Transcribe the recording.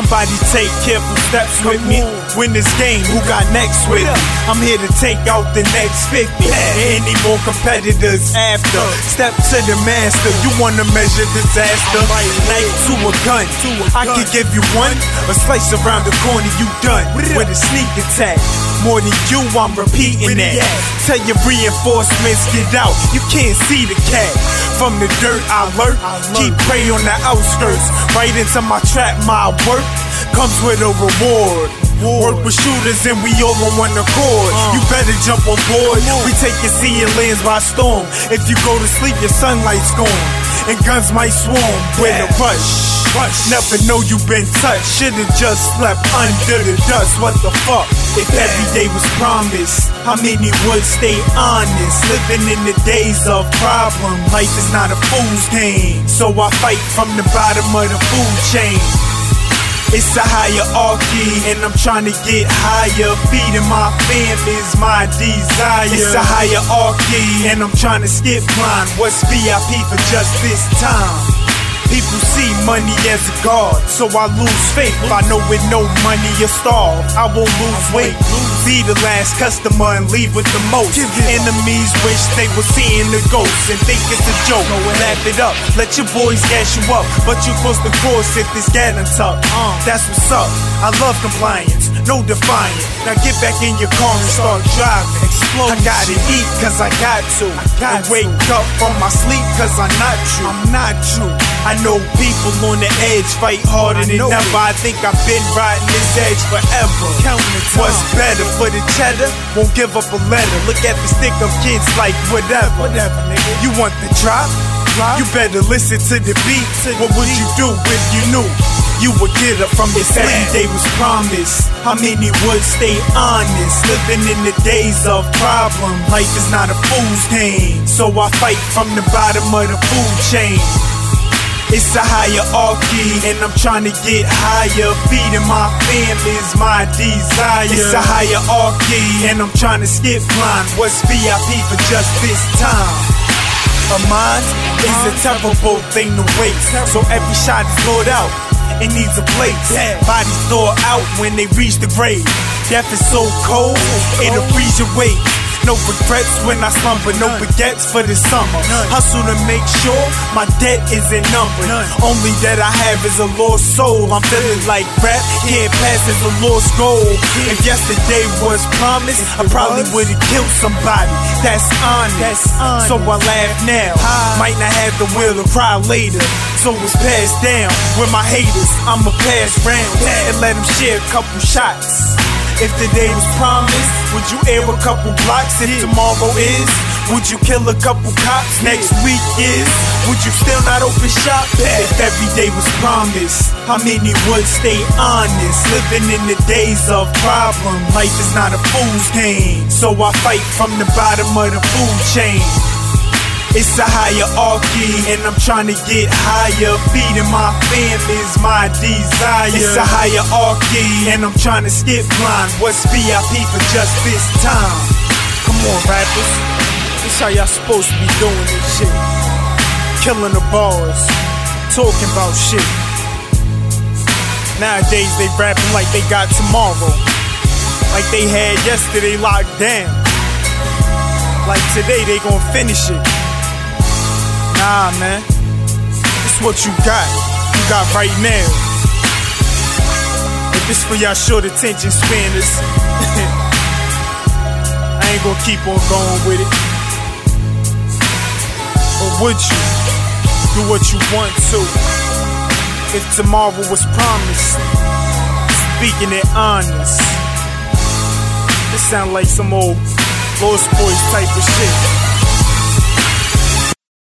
Somebody take careful steps with me. Win this game, who got next with me? I'm here to take out the next 50. Any more competitors after? Step to the master. You wanna measure disaster? Knife to a gun. I can give you one. A slice around the corner, you done. With a sneak attack. More than you, I'm repeating that. Tell your reinforcements, get out. You can't see the cat. From the dirt, I lurk. Keep prey on the outskirts. Right into my trap, my work comes with a reward. Work with shooters and we all on one accord. Uh. You better jump on board. We take your sea and lands by storm. If you go to sleep, your sunlight's gone. And guns might swarm with a rush. Rush. Never know you been touched. Should've just slept under the dust. What the fuck? If every day was promised, how many would stay honest? Living in the days of problem. Life is not a fool's game. So I fight from the bottom of the food chain. It's a hierarchy, and I'm trying to get higher. Feeding my fam is my desire. It's a hierarchy, and I'm trying to skip line. What's VIP for just this time? People see money as a god, so I lose faith. I know with no money you're starved. I won't lose weight. Be the last customer and leave with the most. Enemies wish they were seeing the ghost and think it's a joke. Laugh it up, let your boys gas you up, but you cross the course if it's getting tough. That's what's up. I love compliance, no defiance. Now get back in your car and start driving. Explode. I gotta eat cause I got to. And wake up from my sleep cause I'm not you. I'm not you. I know people on the edge fight harder than ever. I think I've been riding this edge forever. What's better for the cheddar? Won't give up a letter. Look at the stick of kids like whatever. Whatever, nigga. You want the drop? You better listen to the beat. What would you do if you knew? You would get up from your every day was promised. How many would stay honest? Living in the days of problem. Life is not a fool's game. So I fight from the bottom of the food chain. It's a hierarchy, and I'm trying to get higher. Feeding my family's my desire. It's a hierarchy, and I'm trying to skip line. What's VIP for just this time? A mind is a terrible thing to waste. So every shot is load out. It needs a place. Bodies thaw out when they reach the grave. Death is so cold, it'll freeze your weight. No regrets when I slumber, no baguettes for this summer. Hustle to make sure my debt isn't numbered. Only that I have is a lost soul. I'm feeling like rap, can't pass as a lost goal. If yesterday was promised, I probably would've killed somebody. That's honest. So I laugh now. Might not have the will to cry later. So it's passed down with my haters. I'ma pass round and let them share a couple shots. If the day was promised, would you air a couple blocks? If tomorrow is, would you kill a couple cops? Next week is, would you still not open shop? If every day was promised, how many would stay honest? Living in the days of problem, life is not a fool's game. So I fight from the bottom of the food chain. It's a hierarchy, and I'm trying to get higher. Feeding my family's my desire. It's a hierarchy, and I'm trying to skip line. What's VIP for just this time? Come on, rappers. This how y'all supposed to be doing this shit. Killing the bars, talking about shit. Nowadays they rapping like they got tomorrow. Like they had yesterday locked down. Like today they gon' finish it. Nah, man. This what you got. You got right now. If this for y'all short attention spanners, I ain't gonna keep on going with it. Or would you do what you want to? If tomorrow was promised, speaking it honest, this sound like some old Lost Boys type of shit.